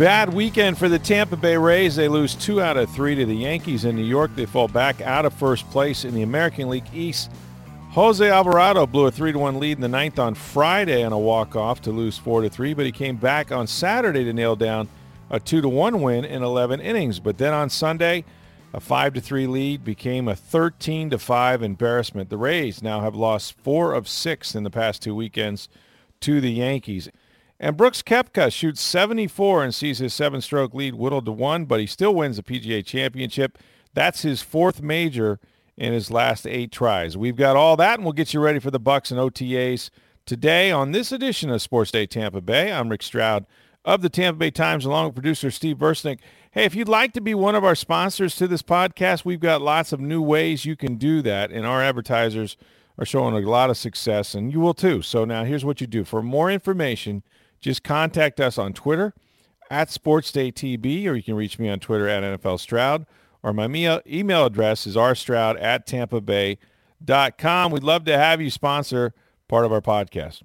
Bad weekend for the Tampa Bay Rays. They lose two out of three to the Yankees in New York. They fall back out of first place in the American League East. Jose Alvarado blew a 3 1 lead in the ninth on Friday on a walk off to lose 4 3, but he came back on Saturday to nail down a 2 1 win in 11 innings. But then on Sunday, a 5 3 lead became a 13 5 embarrassment. The Rays now have lost four of six in the past two weekends to the Yankees. And Brooks Koepka shoots 74 and sees his seven-stroke lead whittled to one, but he still wins the PGA Championship. That's his fourth major in his last eight tries. We've got all that, and we'll get you ready for the Bucks and OTAs today on this edition of Sports Day Tampa Bay. I'm Rick Stroud of the Tampa Bay Times, along with producer Steve Versnick. Hey, if you'd like to be one of our sponsors to this podcast, we've got lots of new ways you can do that, and our advertisers are showing a lot of success, and you will too. So now here's what you do. For more information, just contact us on Twitter at SportsDayTB, or you can reach me on Twitter at NFL Stroud, or my email address is rstroud at tampa tampabay.com. We'd love to have you sponsor part of our podcast.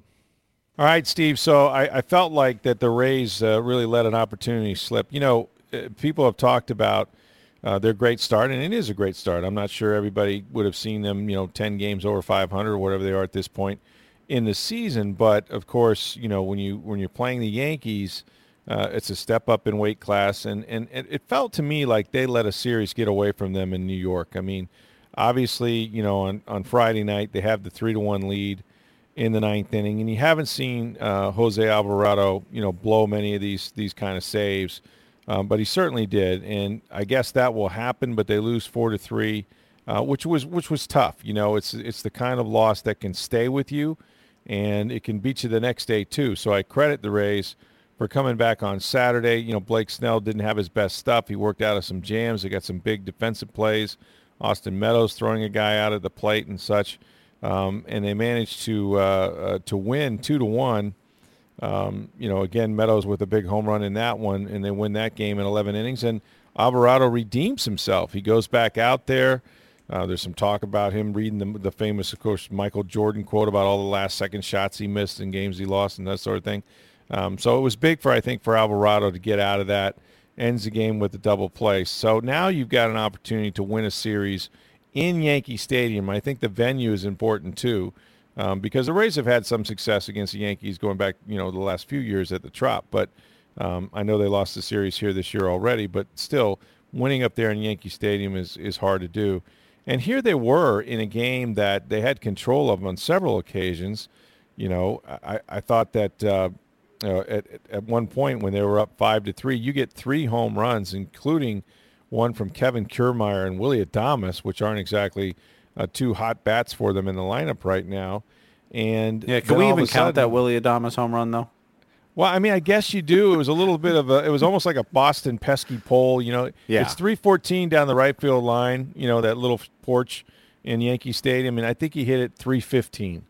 All right, Steve. So I, I felt like that the Rays uh, really let an opportunity slip. You know, uh, people have talked about uh, their great start, and it is a great start. I'm not sure everybody would have seen them, you know, 10 games over 500 or whatever they are at this point in the season. But of course, you know when you when you're playing the Yankees, uh, it's a step up in weight class, and and it felt to me like they let a series get away from them in New York. I mean, obviously, you know on on Friday night they have the three to one lead in the ninth inning, and you haven't seen uh, Jose Alvarado, you know, blow many of these these kind of saves. Um, but he certainly did, and I guess that will happen. But they lose four to three, uh, which was which was tough. You know, it's it's the kind of loss that can stay with you, and it can beat you the next day too. So I credit the Rays for coming back on Saturday. You know, Blake Snell didn't have his best stuff. He worked out of some jams. They got some big defensive plays. Austin Meadows throwing a guy out of the plate and such, um, and they managed to uh, uh, to win two to one. Um, you know, again Meadows with a big home run in that one, and they win that game in 11 innings. And Alvarado redeems himself. He goes back out there. Uh, there's some talk about him reading the, the famous, of course, Michael Jordan quote about all the last second shots he missed in games he lost and that sort of thing. Um, so it was big for, I think, for Alvarado to get out of that. Ends the game with a double play. So now you've got an opportunity to win a series in Yankee Stadium. I think the venue is important too, um, because the Rays have had some success against the Yankees going back, you know, the last few years at the Trop. But um, I know they lost the series here this year already. But still, winning up there in Yankee Stadium is is hard to do. And here they were in a game that they had control of on several occasions. You know, I, I thought that uh, uh, at, at one point when they were up five to three, you get three home runs, including one from Kevin Kiermaier and Willy Adames, which aren't exactly uh, two hot bats for them in the lineup right now. And yeah, can we even count sudden, that Willy Adames home run though? Well, I mean, I guess you do. It was a little bit of a. It was almost like a Boston pesky pole. You know, yeah. it's three fourteen down the right field line. You know that little porch in Yankee Stadium, and I think he hit it three fifteen.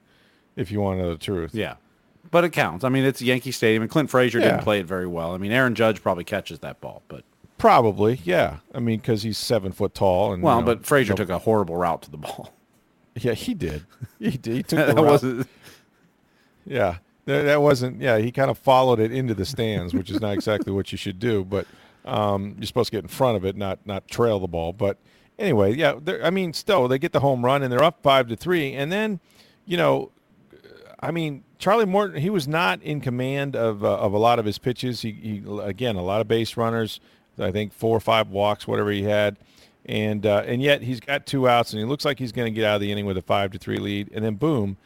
If you want to know the truth, yeah, but it counts. I mean, it's Yankee Stadium, and Clint Frazier yeah. didn't play it very well. I mean, Aaron Judge probably catches that ball, but probably, yeah. I mean, because he's seven foot tall, and well, you know, but Frazier know, took a horrible route to the ball. Yeah, he did. He did. He took the route. Yeah, that wasn't. Yeah, he kind of followed it into the stands, which is not exactly what you should do. But um, you're supposed to get in front of it, not not trail the ball. But anyway, yeah. I mean, still they get the home run and they're up five to three, and then, you know, I mean, Charlie Morton, he was not in command of uh, of a lot of his pitches. He, he again a lot of base runners. I think four or five walks, whatever he had. And uh, and yet he's got two outs, and he looks like he's going to get out of the inning with a five to three lead. And then boom,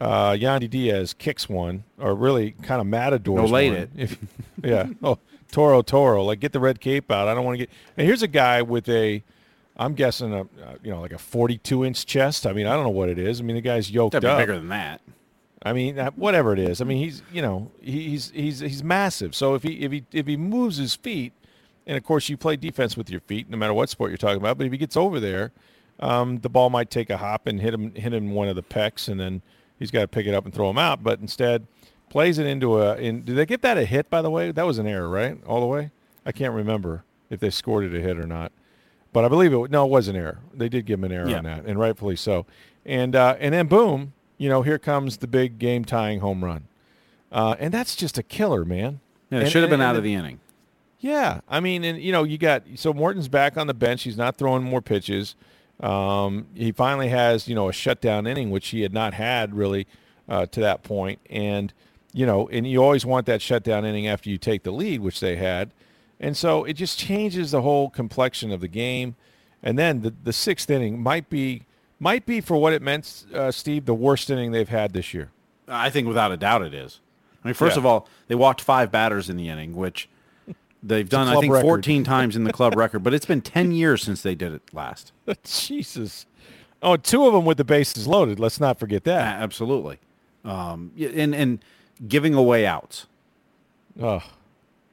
uh, Yandy Diaz kicks one, or really kind of matadors. No, late it. If, yeah. Oh, Toro Toro, like get the red cape out. I don't want to get. And here's a guy with a, I'm guessing a, you know, like a 42 inch chest. I mean, I don't know what it is. I mean, the guy's yoked That'd up. bigger than that. I mean, uh, whatever it is. I mean, he's you know he's he's he's massive. So if he if he if he moves his feet, and of course you play defense with your feet, no matter what sport you're talking about. But if he gets over there, um, the ball might take a hop and hit him hit him one of the pecs, and then he's got to pick it up and throw him out. But instead, plays it into a. In, did they get that a hit? By the way, that was an error, right? All the way. I can't remember if they scored it a hit or not, but I believe it. No, it was an error. They did give him an error Yeah. on that, and rightfully so. And uh, and then boom, you know, here comes the big game tying home run, uh, and that's just a killer, man. Yeah, it And- should have and- been out and of the inning. yeah, I mean, and you know, you got so Morton's back on the bench. He's not throwing more pitches. Um, he finally has you know a shutdown inning, which he had not had really uh, to that point. And you know, and you always want that shutdown inning after you take the lead, which they had. And so it just changes the whole complexion of the game. And then the the sixth inning might be might be for what it meant, uh, Steve, the worst inning they've had this year. I think without a doubt it is. I mean, first Yeah. of all, they walked five batters in the inning, which they've done, I think, record. 14 times in the club record, but it's been 10 years since they did it last. Jesus. Oh, two of them with the bases loaded. Let's not forget that. Absolutely. Um, and, and giving away outs. Oh,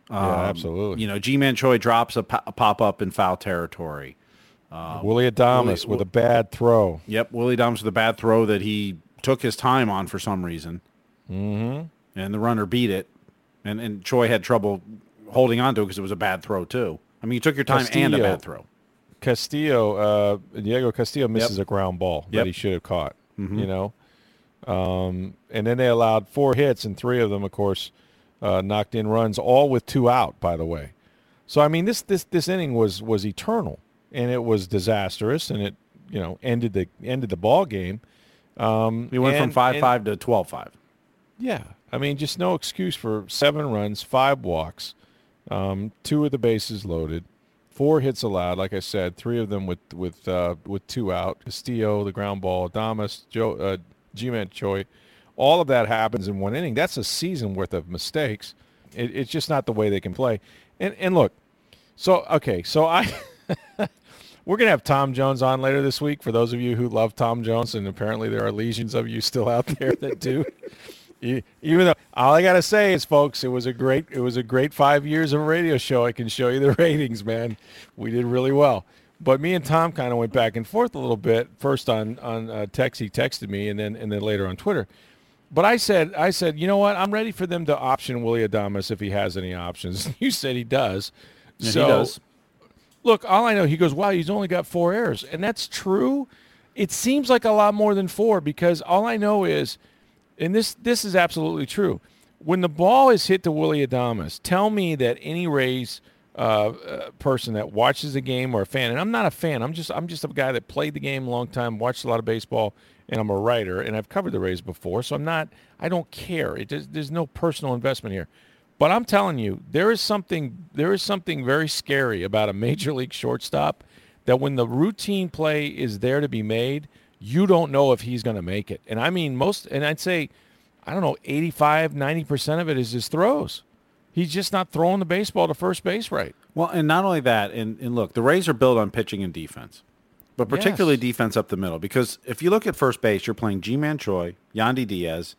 yeah, absolutely. You know, Ji-Man Choi drops a, po- a pop-up in foul territory. Willie Adames Willie- with a bad throw. Yep, Willie Doms with a bad throw that he took his time on for some reason. Mm-hmm. And the runner beat it. And, and Choi had trouble holding on to it because it was a bad throw, too. I mean, you took your time and a bad throw. Castillo, uh, Diego Castillo misses a ground ball Yep. that he should have caught. You know, um, and then they allowed four hits, and three of them, of course, uh, knocked in runs, all with two out. By the way, so I mean this this this inning was was eternal, and it was disastrous, and it you know ended the ended the ball game. Um, We went from and- 5-5 and- to 12-5. Yeah, I mean, just no excuse for seven runs, five walks, um, two of the bases loaded, four hits allowed. Like I said, three of them with with uh, with two out. Castillo, the ground ball, Adames, Joe, uh, Ji-Man Choi, all of that happens in one inning. That's a season worth of mistakes. It, it's just not the way they can play. And and look, so okay, so I. We're going to have Tom Jones on later this week for those of you who love Tom Jones, and apparently there are legions of you still out there that do. Even though all I gotta say is, folks, it was a great it was a great five years of a radio show. I can show you the ratings, man. We did really well. But me and Tom kind of went back and forth a little bit. First on on uh, text, he texted me, and then and then later on Twitter. But I said I said, you know what? I'm ready for them to option Willie Adames if he has any options. You said he does. Yeah, so, he does. Look, all I know, he goes, wow, he's only got four errors. And that's true. It seems like a lot more than four because all I know is, and this this is absolutely true, when the ball is hit to Willie Adames, tell me that any Rays uh, uh, person that watches the game or a fan, and I'm not a fan, I'm just I'm just a guy that played the game a long time, watched a lot of baseball, and I'm a writer, and I've covered the Rays before, so I'm not, I don't care. It does, there's no personal investment here. But I'm telling you, there is something there is something very scary about a major league shortstop that when the routine play is there to be made, you don't know if he's going to make it. And I mean most and I'd say I don't know, 85, 90% of it is his throws. He's just not throwing the baseball to first base right. Well, and not only that, and, and look, the Rays are built on pitching and defense, but particularly Yes. defense up the middle. Because if you look at first base, you're playing Ji-Man Choi, Yandy Diaz,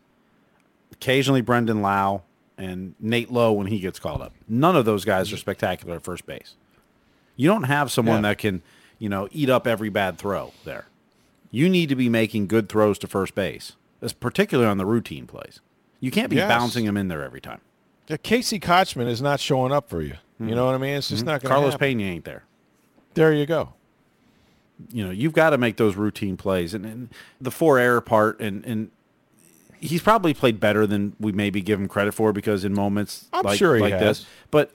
occasionally Brandon Lowe, and Nate Lowe when he gets called up. None of those guys are spectacular at first base. You don't have someone Yeah. that can, you know, eat up every bad throw there. You need to be making good throws to first base, as particularly on the routine plays. You can't be Yes. bouncing them in there every time. Yeah, Casey Kotchman is not showing up for you. You hmm. know what I mean? It's just hmm. not going to Carlos happen. Pena ain't there. There you go. you know, you've got to make those routine plays. And, and the four error part, and, and he's probably played better than we maybe give him credit for because in moments I'm like, sure he like has. this. But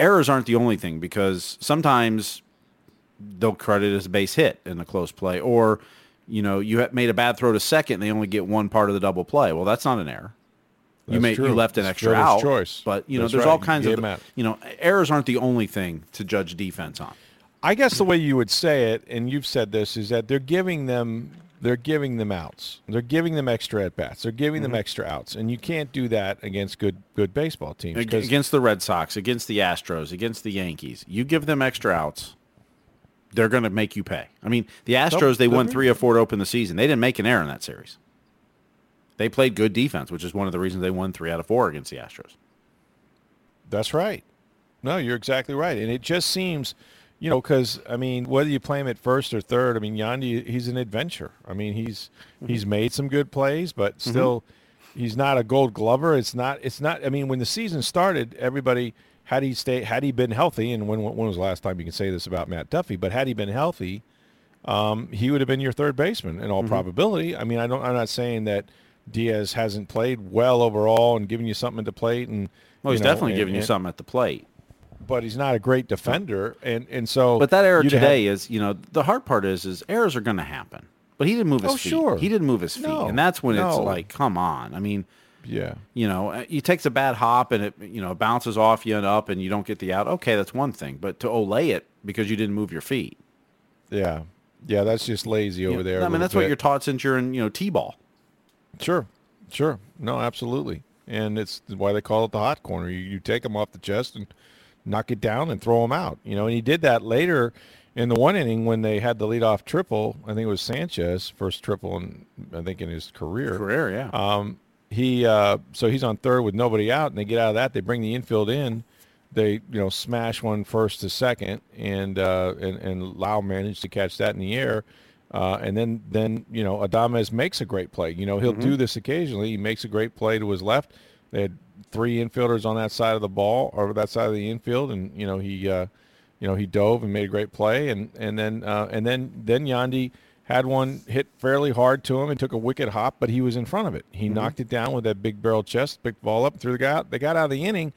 errors aren't the only thing because sometimes they'll credit as a base hit in a close play. Or, you know, you made a bad throw to second and they only get one part of the double play. Well, that's not an error. You made true. you left an extra out, choice. but you know That's there's right. all kinds of you know errors aren't the only thing to judge defense on. I guess the way you would say it, and you've said this, is that they're giving them they're giving them outs. They're giving them extra at bats. They're giving Mm-hmm. them extra outs, and you can't do that against good good baseball teams. Against the Red Sox, against the Astros, against the Yankees. You give them extra outs, they're going to make you pay. I mean, the Astros they won they're- three or four to open the season. They didn't make an error in that series. They played good defense, which is one of the reasons they won three out of four against the Astros. That's right. No, you're exactly right. And it just seems, you know, because I mean, whether you play him at first or third, I mean, Yandy, he's an adventure. I mean, he's mm-hmm. he's made some good plays, but mm-hmm. still, mm-hmm. he's not a Gold Glover. It's not. It's not. I mean, when the season started, everybody had he stay had he been healthy, and when when was the last time you can say this about Matt Duffy? But had he been healthy, um, he would have been your third baseman in all mm-hmm. probability. I mean, I don't. I'm not saying that Diaz hasn't played well overall and given you something at the plate and. Well, he's know, definitely and, giving you something at the plate but he's not a great defender, and and so. But that error today have, is, you know, the hard part is, is errors are going to happen. But he didn't move his oh, feet. Sure. He didn't move his feet, no, and that's when no. it's like, come on. I mean, yeah, you know, he takes a bad hop and it, you know, bounces off you and up, and you don't get the out. Okay, that's one thing. But to olay it because you didn't move your feet. Yeah, yeah, that's just lazy over there. I mean, that's bit. what you're taught since you're in, you know, t-ball. Sure, sure, no, absolutely, and it's why they call it the hot corner. You, you take them off the chest and knock it down and throw them out. You know, and he did that later in the one inning when they had the leadoff triple. I think it was Sanchez first triple in I think in his career. Career, yeah. Um, he uh, so he's on third with nobody out, and they get out of that. They bring the infield in. They you know smash one first to second, and uh, and and Lowe managed to catch that in the air. Uh, and then, then you know, Adames makes a great play. You know, he'll mm-hmm. do this occasionally. He makes a great play to his left. They had three infielders on that side of the ball or that side of the infield, and you know he, uh, you know he dove and made a great play, and and then uh, and then then Yandy had one hit fairly hard to him and took a wicked hop, but he was in front of it. He mm-hmm. knocked it down with that big barrel chest, picked the ball up, threw the guy out. They got out of the inning,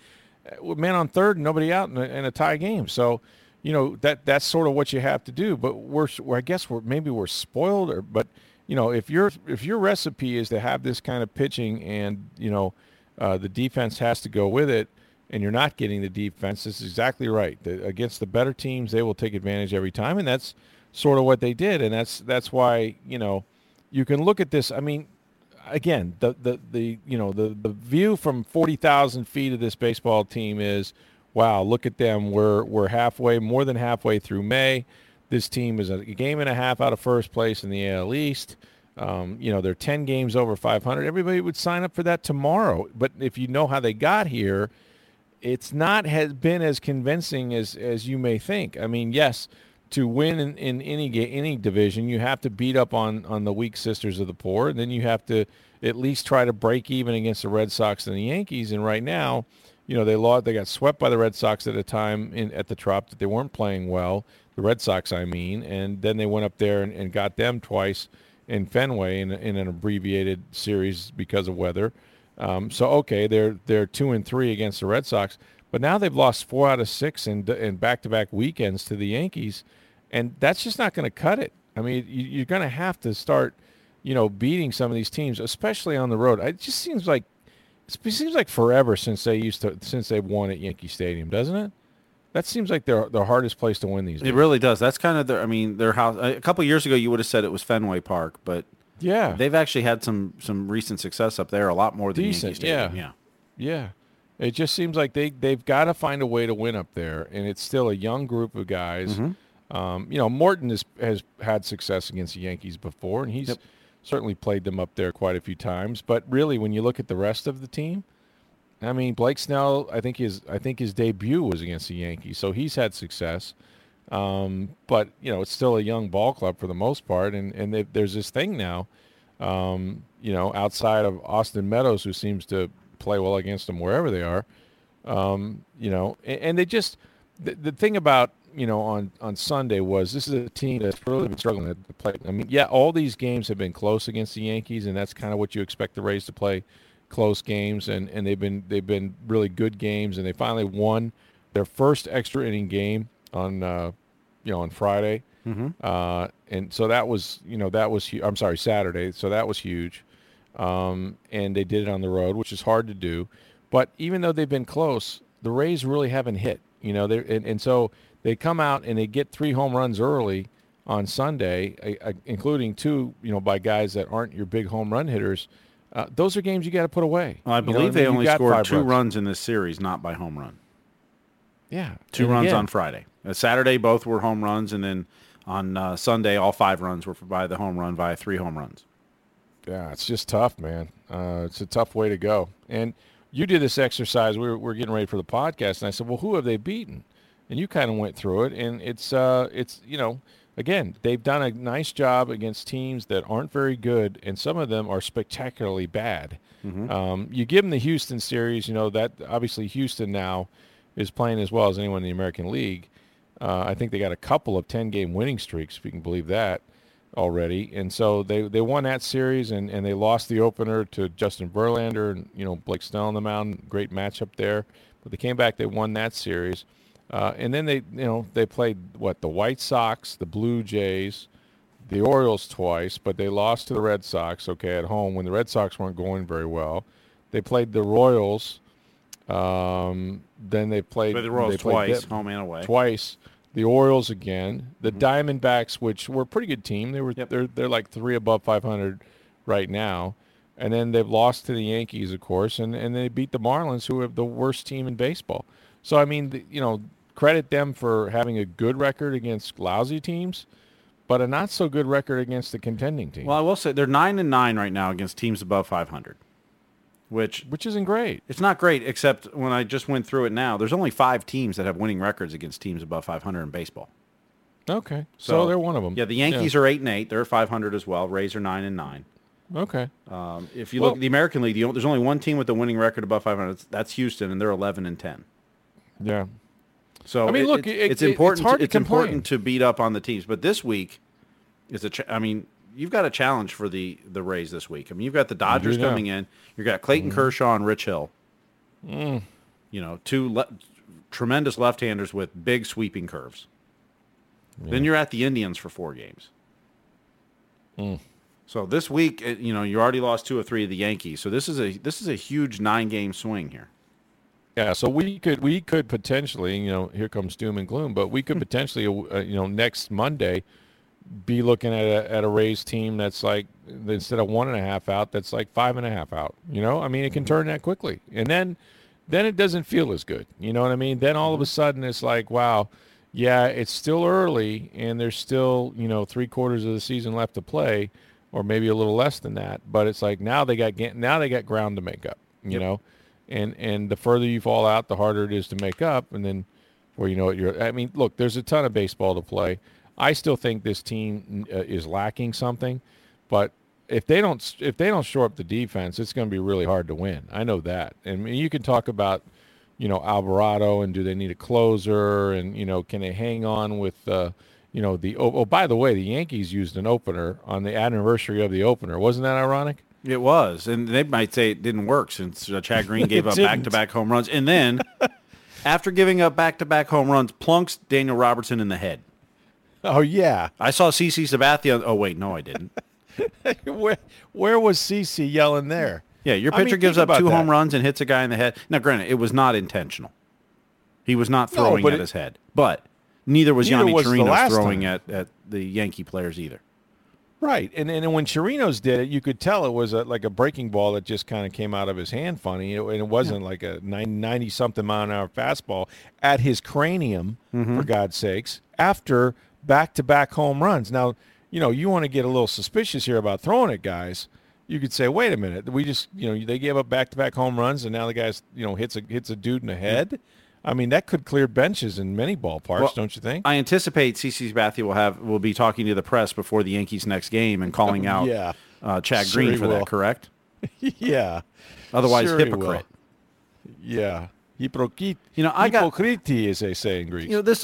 uh, with man on third, nobody out in a, in a tie game. So you know that that's sort of what you have to do. But we're, I guess we're maybe we're spoiled, or but you know if your if your recipe is to have this kind of pitching and you know uh, the defense has to go with it, and you're not getting the defense. This is exactly right. The, against the better teams, they will take advantage every time, and that's sort of what they did. And that's that's why you know you can look at this. I mean, again, the the, the you know the, the view from forty thousand feet of this baseball team is, wow, look at them. We're we're halfway, more than halfway through May. This team is a game and a half out of first place in the AL East. Um, you know, they're 10 games over 500. Everybody would sign up for that tomorrow. But if you know how they got here, it's not has been as convincing as, as you may think. I mean, yes, to win in, in any any division, you have to beat up on, on the weak sisters of the poor, and then you have to at least try to break even against the Red Sox and the Yankees. And right now, you know, they lost, they got swept by the Red Sox at a time in, at the Trop that they weren't playing well. The Red Sox, I mean, and then they went up there and, and got them twice in Fenway in, in an abbreviated series because of weather. Um, so okay, they're they're two and three against the Red Sox, but now they've lost four out of six in in back to back weekends to the Yankees, and that's just not going to cut it. I mean, you, you're going to have to start, you know, beating some of these teams, especially on the road. It just seems like it seems like forever since they used to since they won at Yankee Stadium, doesn't it? That seems like their the hardest place to win these. Days. It really does. That's kind of their. I mean, their house. A couple years ago, you would have said it was Fenway Park, but yeah, they've actually had some some recent success up there. A lot more than Decent, Yankee Stadium. Yeah, yeah. It just seems like they they've got to find a way to win up there, and it's still a young group of guys. Mm-hmm. Um, you know, Morton has has had success against the Yankees before, and he's yep. certainly played them up there quite a few times. But really, when you look at the rest of the team, I mean, Blake Snell, I think his I think his debut was against the Yankees, so he's had success. Um, but you know, it's still a young ball club for the most part, and and they, there's this thing now, um, you know, outside of Austin Meadows, who seems to play well against them wherever they are. Um, you know, and, and they just the, the thing about you know on on Sunday was this is a team that's really been struggling to play. I mean, yeah, all these games have been close against the Yankees, and that's kind of what you expect the Rays to play close games, and, and they've been they've been really good games, and they finally won their first extra inning game on uh, you know on Friday, mm-hmm. uh, and so that was you know that was hu- I'm sorry Saturday, so that was huge, um, and they did it on the road, which is hard to do, but even though they've been close, the Rays really haven't hit, you know, they and, and so they come out and they get three home runs early on Sunday, uh, including two you know by guys that aren't your big home run hitters uh, those are games you got to put away. Well, I believe you know, they only scored two runs. runs in this series, not by home run. Yeah, two and runs again, on Friday. Uh, Saturday, both were home runs, and then on uh, Sunday, all five runs were by the home run via three home runs. Yeah, it's just tough, man. Uh, it's a tough way to go. And you did this exercise. We were, we were getting ready for the podcast, and I said, "Well, who have they beaten?" And you kind of went through it, and it's uh, it's you know, again, they've done a nice job against teams that aren't very good, and some of them are spectacularly bad. Um, you give them the Houston series, you know that obviously Houston now is playing as well as anyone in the American League. Uh, I think they got a couple of ten game winning streaks, if you can believe that already. And so they, they won that series and, and they lost the opener to Justin Verlander and, you know, Blake Snell on the mound. Great matchup there. But they came back, they won that series. Uh, and then they, you know, they played, what, the White Sox, the Blue Jays, the Orioles twice, but they lost to the Red Sox, okay, at home when the Red Sox weren't going very well. They played the Royals. Um, then they played Play the Royals they played twice, home and away. twice. The Orioles again. The mm-hmm. Diamondbacks, which were a pretty good team. They were Yep. they're they're like three above 500 right now. And then they've lost to the Yankees, of course, and, and they beat the Marlins, who have the worst team in baseball. So I mean, the, you know, credit them for having a good record against lousy teams, but a not so good record against the contending team, Well, I will say they're nine and nine right now against teams above 500, which which isn't great. it's not great. Except when I just went through it now, there's only five teams that have winning records against teams above 500 in baseball. Okay, so, they're one of them. Yeah, the Yankees are eight and eight. They're 500 as well. Rays are nine and nine. okay. Um, if you Well- look at the American League, the, there's only one team with a winning record above 500. That's- Houston, and they're 11 and 10. Yeah. So I mean, it- look, it- it- it's it- it's important. hard to, to it's important to beat up on the teams, but this week is a. Ch- I mean, you've got a challenge for the the Rays this week. I mean, you've got the Dodgers. Coming in. You've got Clayton Kershaw and Rich Hill. Mm. You know, two le- tremendous left-handers with big sweeping curves. Then you're at the Indians for four games. Mm. So this week, uh, you know, you already lost two or three of the Yankees. So this is a this is a huge nine-game swing here. Yeah, so we could we could potentially, you know, here comes doom and gloom, but we could potentially, uh, you know, next Monday, be looking at a at a Rays team that's like instead of one and a half out, that's like five and a half out. You know, I mean, it can mm-hmm. turn that quickly, and then then it doesn't feel as good. You know what I mean? Then all of a mm-hmm. sudden it's like, wow, yeah, it's still early, and there's still you know three quarters of the season left to play, or maybe a little less than that. But it's like now they got now they got ground to make up. You Yep. know and and the further you fall out, the harder it is to make up. And then, where you know it, you're. I mean, look, there's a ton of baseball to play. I still think this team uh, is lacking something, but if they don't if they don't shore up the defense, it's going to be really hard to win. I know that. And you can talk about, you know, Alvarado and do they need a closer, and you know, can they hang on with. Uh, you know the oh, oh by the way the Yankees used an opener on the anniversary of the opener wasn't that ironic It was, and they might say it didn't work since uh, Chad Green gave up back-to-back home runs, and then after giving up back-to-back home runs, plunks Daniel Robertson in the head. Oh yeah I saw CC Sabathia. Oh wait, no, I didn't. where where was CC yelling there? Yeah, your I mean, pitcher gives up two home runs and hits a guy in the head. Now, granted, it was not intentional. He was not throwing but at it- his head, but neither was Neither Yonny was Chirinos throwing time. at, at the Yankee players either. Right, and and when Chirinos did it, you could tell it was a, like a breaking ball that just kind of came out of his hand funny, and it wasn't like a 90 something mile an hour fastball at his cranium, Mm-hmm. for God's sakes, after back to back home runs. Now, you know, you want to get a little suspicious here about throwing it, guys. You could say, wait a minute, we just, you know, they gave up back to back home runs, and now the guy's, you know, hits a hits a dude in the head. I mean, that could clear benches in many ballparks, Well, don't you think? I anticipate CC Sabathia will have will be talking to the press before the Yankees' next game and calling out yeah. uh, Chad Sure Green for will. that. Correct? yeah. Otherwise, Sure hypocrite. Yeah. Hypocrite. You know, I got- Hypocrite, as they say in Greece. You know this.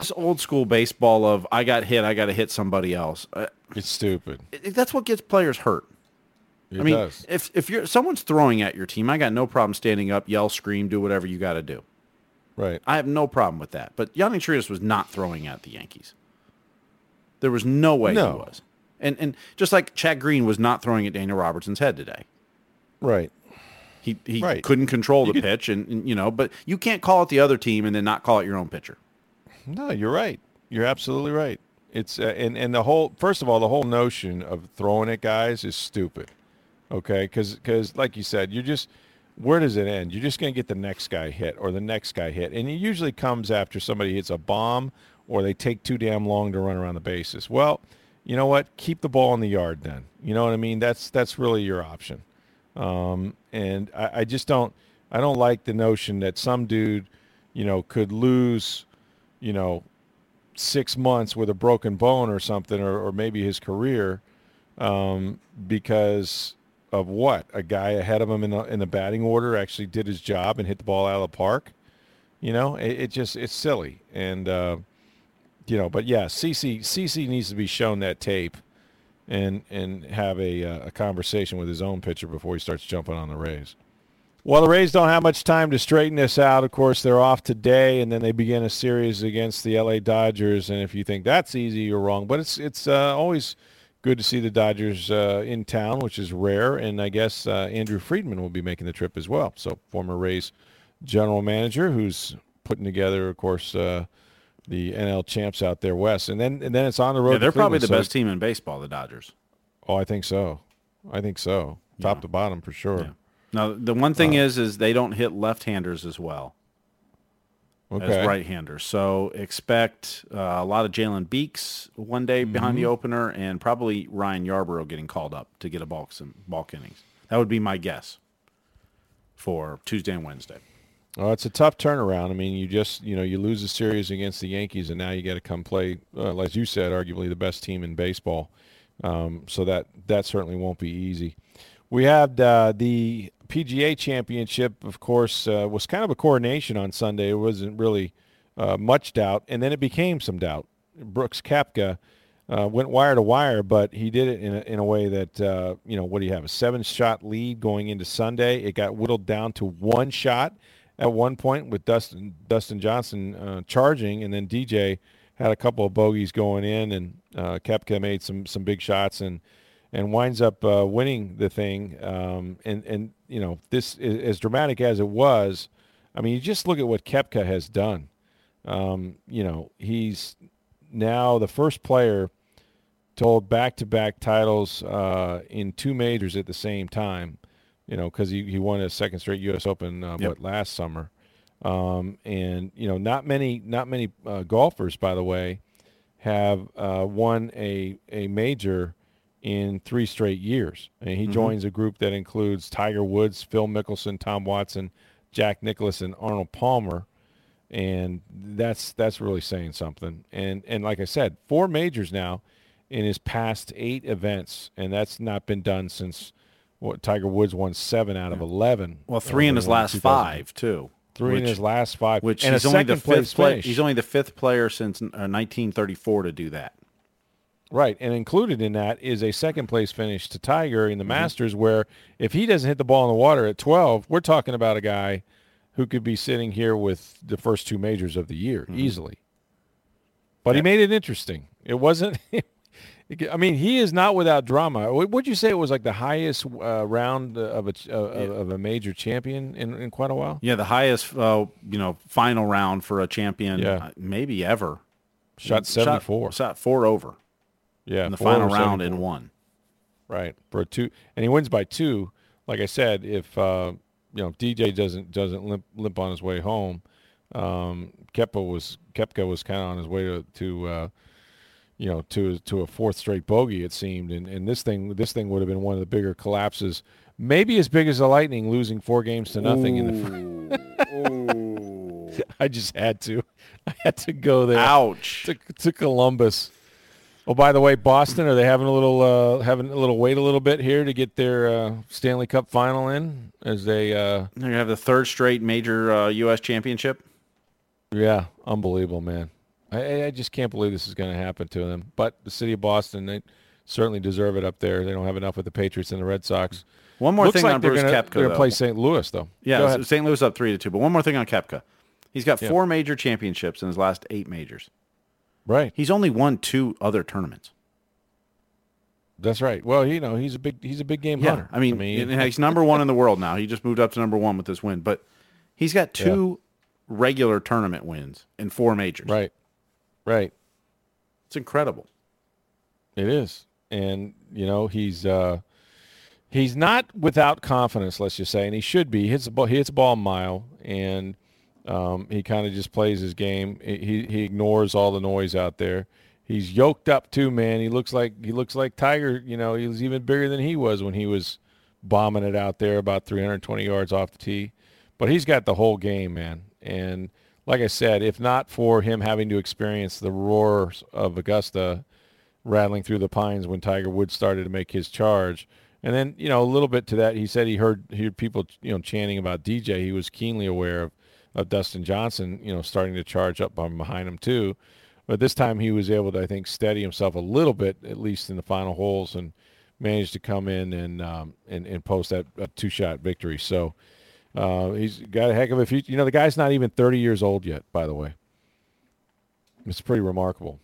This old school baseball of I got hit, I got to hit somebody else. Uh, it's stupid. that's what gets players hurt. It I mean, does. if if you're someone's throwing at your team, I got no problem standing up, yell, scream, do whatever you got to do. Right. I have no problem with that. But Yonny Trias was not throwing at the Yankees. There was no way No. he was. And and just like Chad Green was not throwing at Daniel Robertson's head today. Right. He he Right. couldn't control the could- pitch and, and, you know, but you can't call it the other team and then not call it your own pitcher. No, you're right. You're absolutely right. It's uh, and and the whole first of all, the whole notion of throwing at guys is stupid. Okay, because because like you said, you're just where does it end? You're just going to get the next guy hit or the next guy hit, and it usually comes after somebody hits a bomb or they take too damn long to run around the bases. Well, you know what? Keep the ball in the yard then. You know what I mean? That's that's really your option. Um, and I, I just don't I don't like the notion that some dude, you know, could lose, you know, six months with a broken bone or something, or, or maybe his career, um, because of what a guy ahead of him in the in the batting order actually did his job and hit the ball out of the park. You know, it, it just it's silly, and uh, you know, but yeah, CC CC needs to be shown that tape, and and have a uh, a conversation with his own pitcher before he starts jumping on the Rays. Well, the Rays don't have much time to straighten this out. Of course, they're off today, and then they begin a series against the LA Dodgers. And if you think that's easy, you're wrong. But it's it's uh, always good to see the Dodgers uh, in town, which is rare. And I guess uh, Andrew Friedman will be making the trip as well. So former Rays general manager, who's putting together, of course, uh, the NL champs out there west. And then and then it's on the road. Yeah, they're probably the So- best team in baseball, the Dodgers. Oh, I think so. I think so. Top Yeah. to bottom for sure. Yeah. Now, the one thing is, is they don't hit left-handers as well Okay. as right-handers. So expect uh, a lot of Jalen Beeks one day behind Mm-hmm. the opener, and probably Ryan Yarbrough getting called up to get a bulk some bulk innings. That would be my guess for Tuesday and Wednesday. Oh, it's a tough turnaround. I mean, you just you know you lose a series against the Yankees, and now you got to come play, uh, as you said, arguably the best team in baseball. Um, so that that certainly won't be easy. We had uh, the PGA Championship, of course, uh, was kind of a coronation on Sunday. It wasn't really uh, much doubt, and then it became some doubt. Brooks Koepka uh, went wire to wire, but he did it in a, in a way that uh, you know what do you have a seven shot lead going into Sunday? It got whittled down to one shot at one point with Dustin Dustin Johnson uh, charging, and then DJ had a couple of bogeys going in, and uh, made some some big shots and and winds up uh, winning the thing. Um, and and you know this is, as dramatic as it was. I mean, you just look at what Koepka has done. Um, you know, he's now the first player to hold back-to-back titles uh, in two majors at the same time. You know, because he, he won a second straight U.S. Open uh, Yep. what last summer, um, and you know, not many not many uh, golfers, by the way, have uh, won a a major in three straight years. And he joins a group that includes Tiger Woods, Phil Mickelson, Tom Watson, Jack Nicklaus, and Arnold Palmer. And that's that's really saying something. And and like I said, four majors now in his past eight events, and that's not been done since what Tiger Woods won seven out of eleven. Well, three in uh, his last five too. Three in which- his last five, Which and he's only the fifth player. He's only the fifth player since uh, 1934 to do that. Right, and included in that is a second place finish to Tiger Mm-hmm. in the Masters, where if he doesn't hit the ball in the water at 12, we're talking about a guy who could be sitting here with the first two majors of the year Mm-hmm. easily. But he made it interesting. It wasn't. I mean, he is not without drama. Would you say it was like the highest uh, round of a uh, of a major champion in, in quite a while? Yeah, the highest, uh, you know, final round for a champion, Yeah. uh, maybe ever. Shot 74. Shot, four over yeah, in the final round 74. and one. Right. For a two and he wins by two. Like I said, if uh, you know, DJ doesn't doesn't limp limp on his way home, um Koepka was Koepka was kind of on his way to to uh, you know, to to a fourth straight bogey it seemed and and this thing this thing would have been one of the bigger collapses. Maybe as big as the Lightning losing 4 games to nothing in the I just had to. I had to go there Ouch. to, to Columbus. Oh, by the way, Boston are they having a little uh, having a little wait a little bit here to get their uh, Stanley Cup final in as they uh, They're going to have the third straight major uh, U.S. championship. yeah unbelievable man I- I, just can't believe this is going to happen to them but the city of Boston they certainly deserve it up there they don't have enough with the Patriots and the Red Sox One more looks thing like on Bruce gonna, Koepka, they're gonna play St. Louis though Yeah. St. Louis up three to two. But one more thing on Koepka. He's got Yeah. four major championships in his last eight majors. Right. He's only won two other tournaments. That's right. Well, you know, he's a big he's a big game hunter. I mean, and he's number one in the world now. He just moved up to number one with this win, but he's got two regular tournament wins in four majors. right. Right. It's incredible. It is. And, you know, he's uh he's not without confidence, let's just say, and he should be. He hits the ball he hits the ball mile and um, he kind of just plays his game. He he ignores all the noise out there. He's yoked up too, man. He looks like he looks like Tiger, you know, he was even bigger than he was when he was bombing it out there about 320 yards off the tee. But he's got the whole game, man. And like I said, if not for him having to experience the roars of Augusta rattling through the pines when Tiger Woods started to make his charge. And then, you know, a little bit to that, he said he heard he heard people, you know, chanting about DJ. He was keenly aware of, of Dustin Johnson, you know, starting to charge up behind him too. But this time he was able to, I think, steady himself a little bit, at least in the final holes, and managed to come in and um, and, and post that a two-shot victory. So uh, he's got a heck of a future. You know, the guy's not even 30 years old yet, by the way. It's pretty remarkable.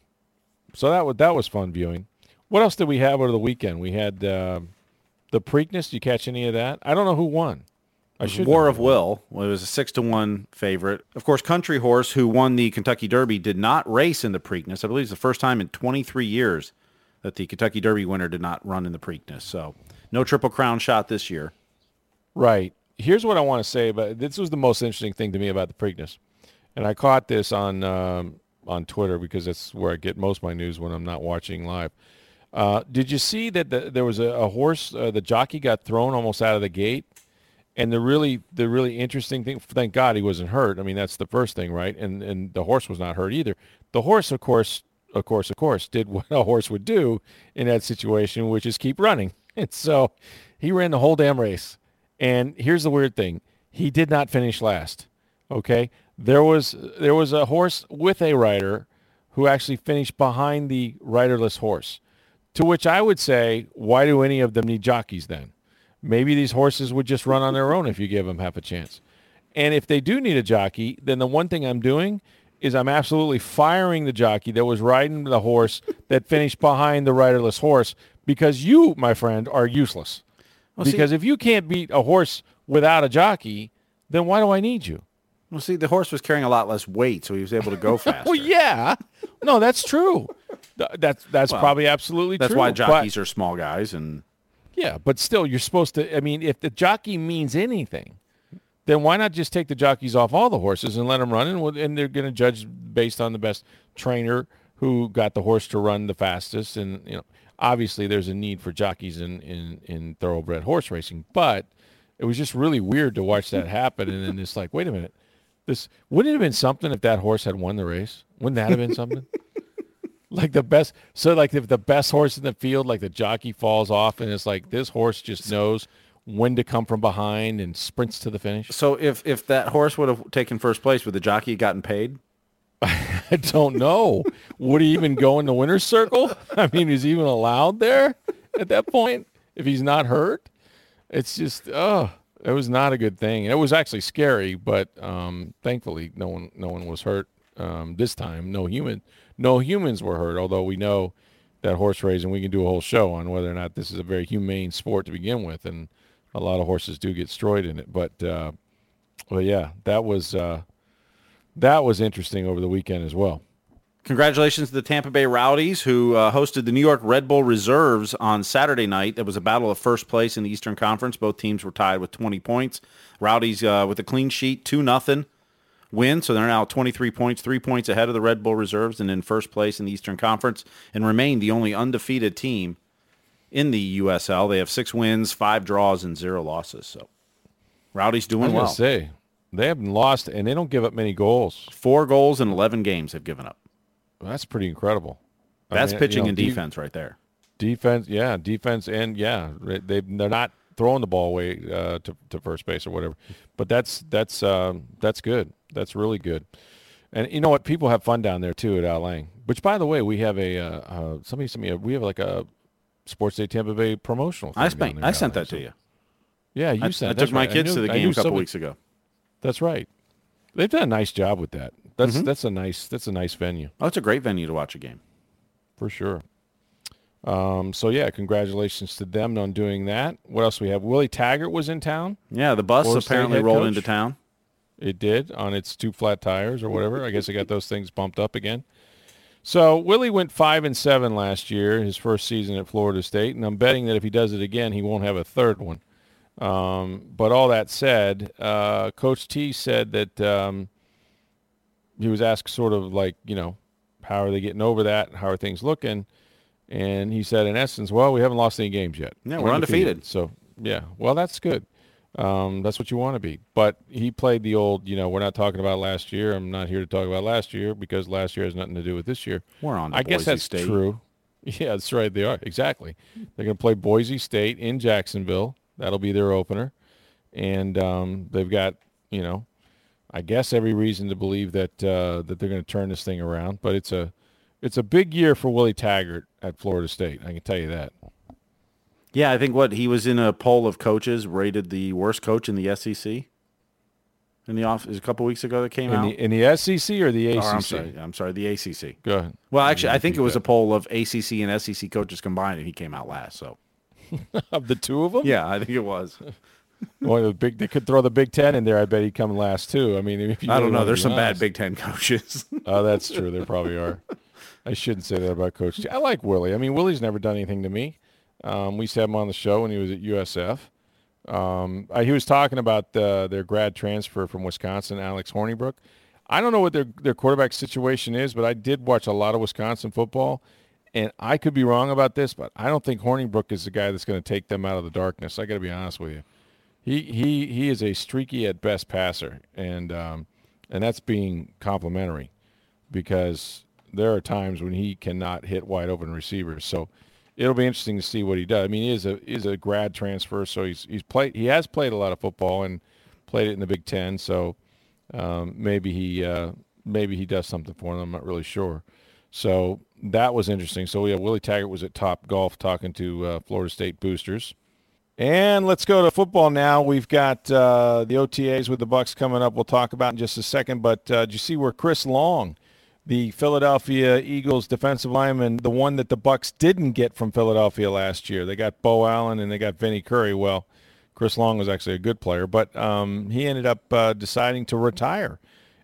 So that was that was fun viewing. What else did we have over the weekend? We had uh, the Preakness. Did you catch any of that? I don't know who won. I should War know of. Will. Well, it was a six to one favorite. Of course, Country House, who won the Kentucky Derby, did not race in the Preakness. I believe it's the first time in 23 years that the Kentucky Derby winner did not run in the Preakness. So no Triple Crown shot this year. Right. Here's what I want to say about this was the most interesting thing to me about the Preakness, and I caught this on um, on Twitter because that's where I get most of my news when I'm not watching live. Uh, did you see that the, there was a, a horse? Uh, the jockey got thrown almost out of the gate, and the really the really interesting thing. Thank God he wasn't hurt. I mean that's the first thing, right? And and the horse was not hurt either. The horse, of course, of course, of course, did what a horse would do in that situation, which is keep running. And so he ran the whole damn race. And here's the weird thing: he did not finish last. Okay, there was there was a horse with a rider who actually finished behind the riderless horse. To which I would say, why do any of them need jockeys then? Maybe these horses would just run on their own if you give them half a chance. And if they do need a jockey, then the one thing I'm doing is I'm absolutely firing the jockey that was riding the horse that finished behind the riderless horse because you, my friend, are useless. see- because if you can't beat a horse without a jockey, then why do I need you? Well, see, the horse was carrying a lot less weight, so he was able to go faster. Well, yeah. No, that's true. That's that's Well, probably absolutely That's true. why but- jockeys are small guys, and Yeah, but still, you're supposed to. I mean, if the jockey means anything, then why not just take the jockeys off all the horses and let them run? And, and they're going to judge based on the best trainer who got the horse to run the fastest. And you know, obviously, there's a need for jockeys in in, in thoroughbred horse racing, but it was just really weird to watch that happen. And then it's like, wait a minute, this wouldn't it have been something if that horse had won the race? Wouldn't that have been something? Like the best so like if the best horse in the field like the jockey falls off and it's like this horse just knows when to come from behind and sprints to the finish. So if if that horse would have taken first place, would the jockey gotten paid? i don't know. Would he even go in the winner's circle? I mean is he even allowed there at that point if he's not hurt? It's just oh it was not a good thing. It was actually scary but um thankfully no one no one was hurt um this time. No human no humans were hurt although we know that horse racing we can do a whole show on whether or not this is a very humane sport to begin with and a lot of horses do get destroyed in it but uh but yeah that was uh that was interesting over the weekend as well Congratulations to the Tampa Bay Rowdies, who uh, hosted the New York Red Bull Reserves on Saturday night. It was a battle of first place in the Eastern Conference. Both teams were tied with 20 points. Rowdies uh, with a clean sheet, 2 nothing win, so they're now 23 points, three points ahead of the Red Bull Reserves and in first place in the Eastern Conference and remain the only undefeated team in the USL. They have six wins, five draws, and zero losses. So Rowdies I doing was well. say they haven't lost and they don't give up many goals. Four goals in 11 games they've given up. That's pretty incredible. I That's mean, you pitching know, and de- defense right there. defense, yeah, defense, and yeah, they they're not throwing the ball away uh, to to first base or whatever. But that's that's um, that's good. That's really good. And you know what? People have fun down there too at Al Lang. Which, by the way, we have a uh, uh, somebody sent me a, we have like a Sports Day Tampa Bay promotional. I spent, I sent that to you. Yeah, you I, sent. I took my right. kids knew- to the game a couple somebody- weeks ago. That's right. They've done a nice job with that. That's that's a nice that's a nice venue Oh, it's a great venue to watch a game. for sure. Um, so yeah, congratulations to them on doing that. What else we have? Willie Taggart was in town. Yeah, the bus State apparently rolled coach? into town. It did on its two flat tires or whatever. I guess it got those things bumped up again. So Willie went five and seven last year, his first season at Florida State, and I'm betting that if he does it again, he won't have a third one. Um, but all that said, uh, Coach T said that um, he was asked sort of like, you know, how are they getting over that? How are things looking? And he said, in essence, well, we haven't lost any games yet. Yeah, we're undefeated. So yeah, well, that's good. Um, that's what you want to be. But he played the old, you know, we're not talking about last year. I'm not here to talk about last year because last year has nothing to do with this year. We're on I guess that's State. true. Yeah, that's right. They are exactly. They're going to play Boise State in Jacksonville. That'll be their opener, and um, they've got you know, I guess every reason to believe that uh, that they're going to turn this thing around. But it's a it's a big year for Willie Taggart at Florida State. I can tell you that. Yeah, I think what he was in a poll of coaches rated the worst coach in the SEC. In the office a couple weeks ago that came In out. the, in the SEC or the ACC? Or, I'm sorry, I'm sorry, the ACC. Go ahead. Well, actually, I think it was a poll of ACC and SEC coaches combined, and he came out last. So Of the two of them? yeah, I think it was. Well, the big, they could throw the Big Ten in there. I bet he'd come last too. I mean, if you I don't know. There's some bad. Big Ten coaches. Oh, that's true. There probably are. I shouldn't say that about Coach T. I like Willie. I mean, Willie's never done anything to me. Um, we used to have him on the show when he was at USF. Um, uh, he was talking about uh, their grad transfer from Wisconsin, Alex Hornibrook. I don't know what their their quarterback situation is, but I did watch a lot of Wisconsin football, and I could be wrong about this, but I don't think Hornibrook is the guy that's going to take them out of the darkness. I got to be honest with you. He he he is a streaky at best passer, and um, and that's being complimentary because there are times when he cannot hit wide open receivers. So it'll be interesting to see what he does. I mean, he is a is a grad transfer, so he's he's played he has played a lot of football and played it in the Big Ten. So um, maybe he uh, maybe he does something for them. I'm not really sure. So that was interesting. So yeah, Willie Taggart was at Top Golf talking to uh, Florida State boosters. And let's go to football now. We've got uh, the OTAs with the Bucs coming up. We'll talk about in just a second. But uh, did you see where Chris Long, the Philadelphia Eagles defensive lineman, the one that the Bucs didn't get from Philadelphia last year? They got Beau Allen and they got Vinny Curry. Well, Chris Long was actually a good player, but um, he ended up uh, deciding to retire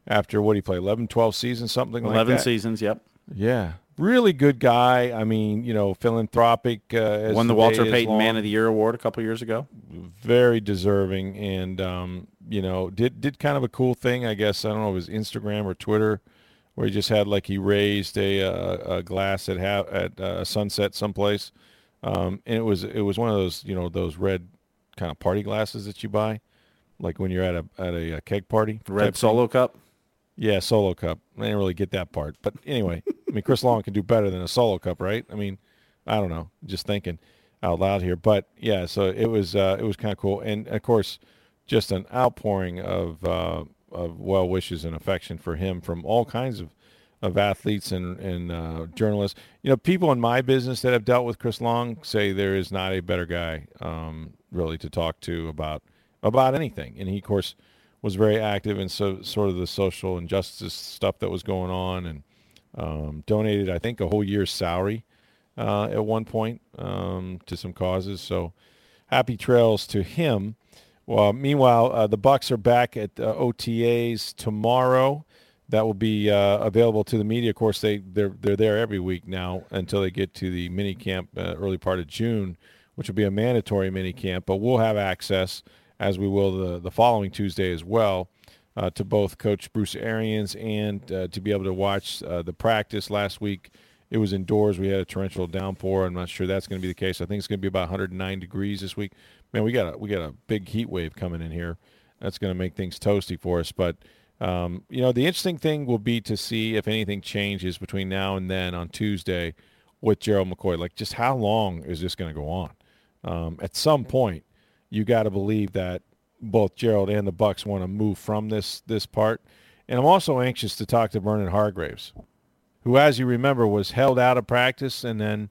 after what he played 11, 12 seasons, something like that. Eleven seasons. Yep. Yeah, really good guy. I mean, you know, philanthropic. Uh, as Won the Walter Payton Man of the Year award a couple years ago. very deserving and um, you know did did kind of a cool thing i guess i don't know if it was instagram or twitter where he just had like he raised a, uh, a glass at ha- at uh, sunset someplace um, and it was it was one of those you know those red kind of party glasses that you buy like when you're at a at a, uh keg party Red type thing. Solo Cup. Yeah, solo cup. I didn't really get that part, but anyway, I mean, Chris Long can do better than a solo cup, right? I mean, I don't know, just thinking out loud here, but yeah, so it was uh, it was kind of cool, and of course, just an outpouring of uh, of well wishes and affection for him from all kinds of of athletes and and uh, journalists. You know, people in my business that have dealt with Chris Long say there is not a better guy, um, really, to talk to about about anything, and he, of course was very active in so sort of the social injustice stuff that was going on and um, donated I think a whole year's salary uh, at one point um, to some causes. So happy trails to him. Well, meanwhile, uh, the Bucs are back at uh, OTAs tomorrow. That will be uh, available to the media. Of course, they they're they're there every week now until they get to the mini camp uh, early part of June, which will be a mandatory mini camp. But we'll have access as we will the, the following Tuesday as well, uh, to both Coach Bruce Arians and uh, to be able to watch the practice last week. It was indoors. We had a torrential downpour. I'm not sure that's going to be the case. I think it's going to be about 109 degrees this week. Man, we got a we got a big heat wave coming in here. That's going to make things toasty for us. But um, you know, the interesting thing will be to see if anything changes between now and then on Tuesday with Gerald McCoy. Like, just how long is this going to go on? Um, at some point, you got to believe that both Gerald and the Bucs want to move from this this part. And I'm also anxious to talk to Vernon Hargreaves, who, as you remember, was held out of practice, and then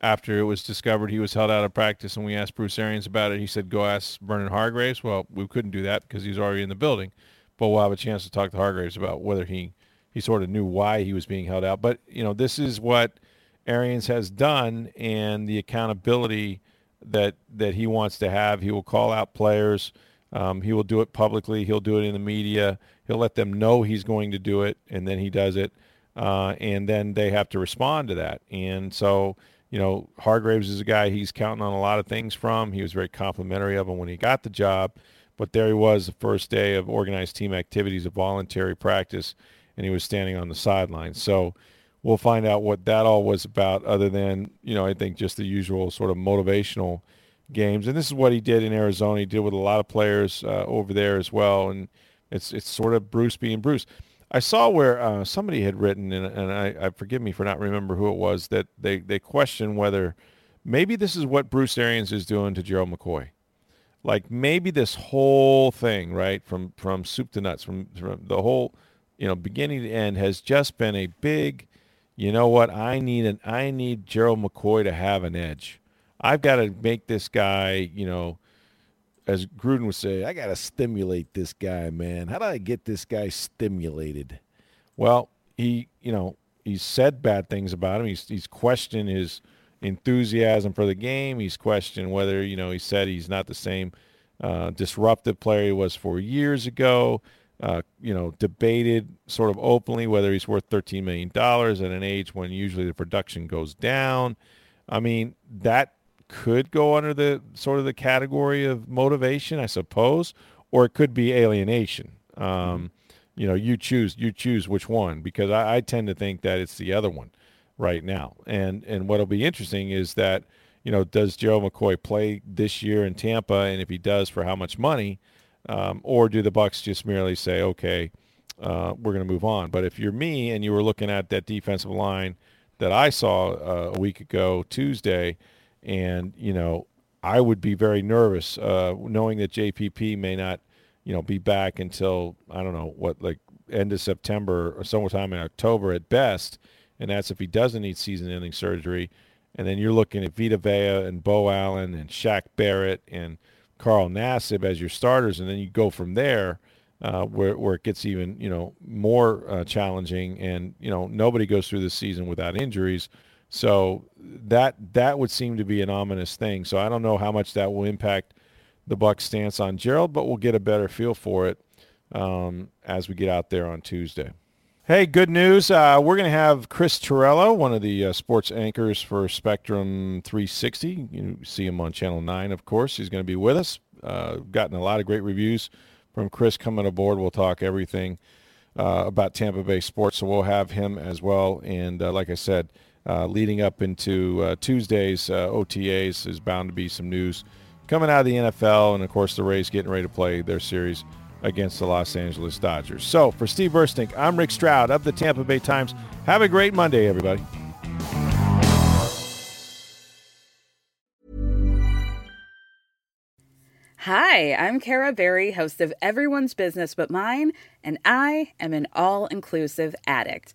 after it was discovered he was held out of practice, and we asked Bruce Arians about it, he said, "Go ask Vernon Hargreaves." Well, we couldn't do that because he's already in the building. but we'll have a chance to talk to Hargreaves about whether he he sort of knew why he was being held out. But you know, this is what Arians has done, and the accountability that that he wants to have. He will call out players. Um, he will do it publicly. He'll do it in the media. He'll let them know he's going to do it, and then he does it. Uh, and then they have to respond to that. And so, you know, Hargreaves is a guy he's counting on a lot of things from. He was very complimentary of him when he got the job. But there he was the first day of organized team activities, a voluntary practice, and he was standing on the sidelines. So we'll find out what that all was about other than, you know, I think just the usual sort of motivational games. And this is what he did in Arizona. He did with a lot of players uh, over there as well. And it's it's sort of Bruce being Bruce. I saw where uh, somebody had written, and, and I, I, forgive me for not remember who it was, that they, they question whether maybe this is what Bruce Arians is doing to Gerald McCoy like maybe this whole thing, right, from from soup to nuts, from, from the whole, you know, beginning to end, has just been a big, you know what? I need an I need Gerald McCoy to have an edge. I've got to make this guy, you know, as Gruden would say, I got to stimulate this guy, man. How do I get this guy stimulated? Well, he, you know, he's said bad things about him. He's he's questioned his enthusiasm for the game. He's questioned whether, you know, he said he's not the same uh, disruptive player he was four years ago. Uh, you know, debated sort of openly whether he's worth $13 million at an age when usually the production goes down. I mean, that could go under the sort of the category of motivation, I suppose, or it could be alienation. Um, mm-hmm. You know, you choose you choose which one because I, I tend to think that it's the other one right now. And and what'll be interesting is that you know does Joe McCoy play this year in Tampa, and if he does, for how much money, um, or do the Bucs just merely say, okay, uh, we're going to move on? But if you're me and you were looking at that defensive line that I saw uh, a week ago Tuesday, and you know I would be very nervous uh, knowing that JPP may not you know be back until I don't know what like end of September or sometime in October at best and that's if he doesn't need season-ending surgery. And then you're looking at Vita Vea and Beau Allen and Shaq Barrett and Carl Nassib as your starters, and then you go from there uh, where where it gets even you know more uh, challenging. And you know nobody goes through this season without injuries, so that that would seem to be an ominous thing. So I don't know how much that will impact the Bucs' stance on Gerald, but we'll get a better feel for it um, as we get out there on Tuesday. Hey, good news. Uh, we're going to have Chris Torello, one of the uh, sports anchors for Spectrum 360. You see him on Channel 9, of course. He's going to be with us. Uh, gotten a lot of great reviews from Chris coming aboard. We'll talk everything uh, about Tampa Bay sports, so we'll have him as well. And uh, like I said, uh, leading up into Tuesday's OTAs is bound to be some news coming out of the NFL, and of course the Rays getting ready to play their series against the Los Angeles Dodgers. So for Steve Burstink, I'm Rick Stroud of the Tampa Bay Times. Have a great Monday, everybody. Hi, I'm Kara Berry, host of Everyone's Business But Mine, and I am an all inclusive addict.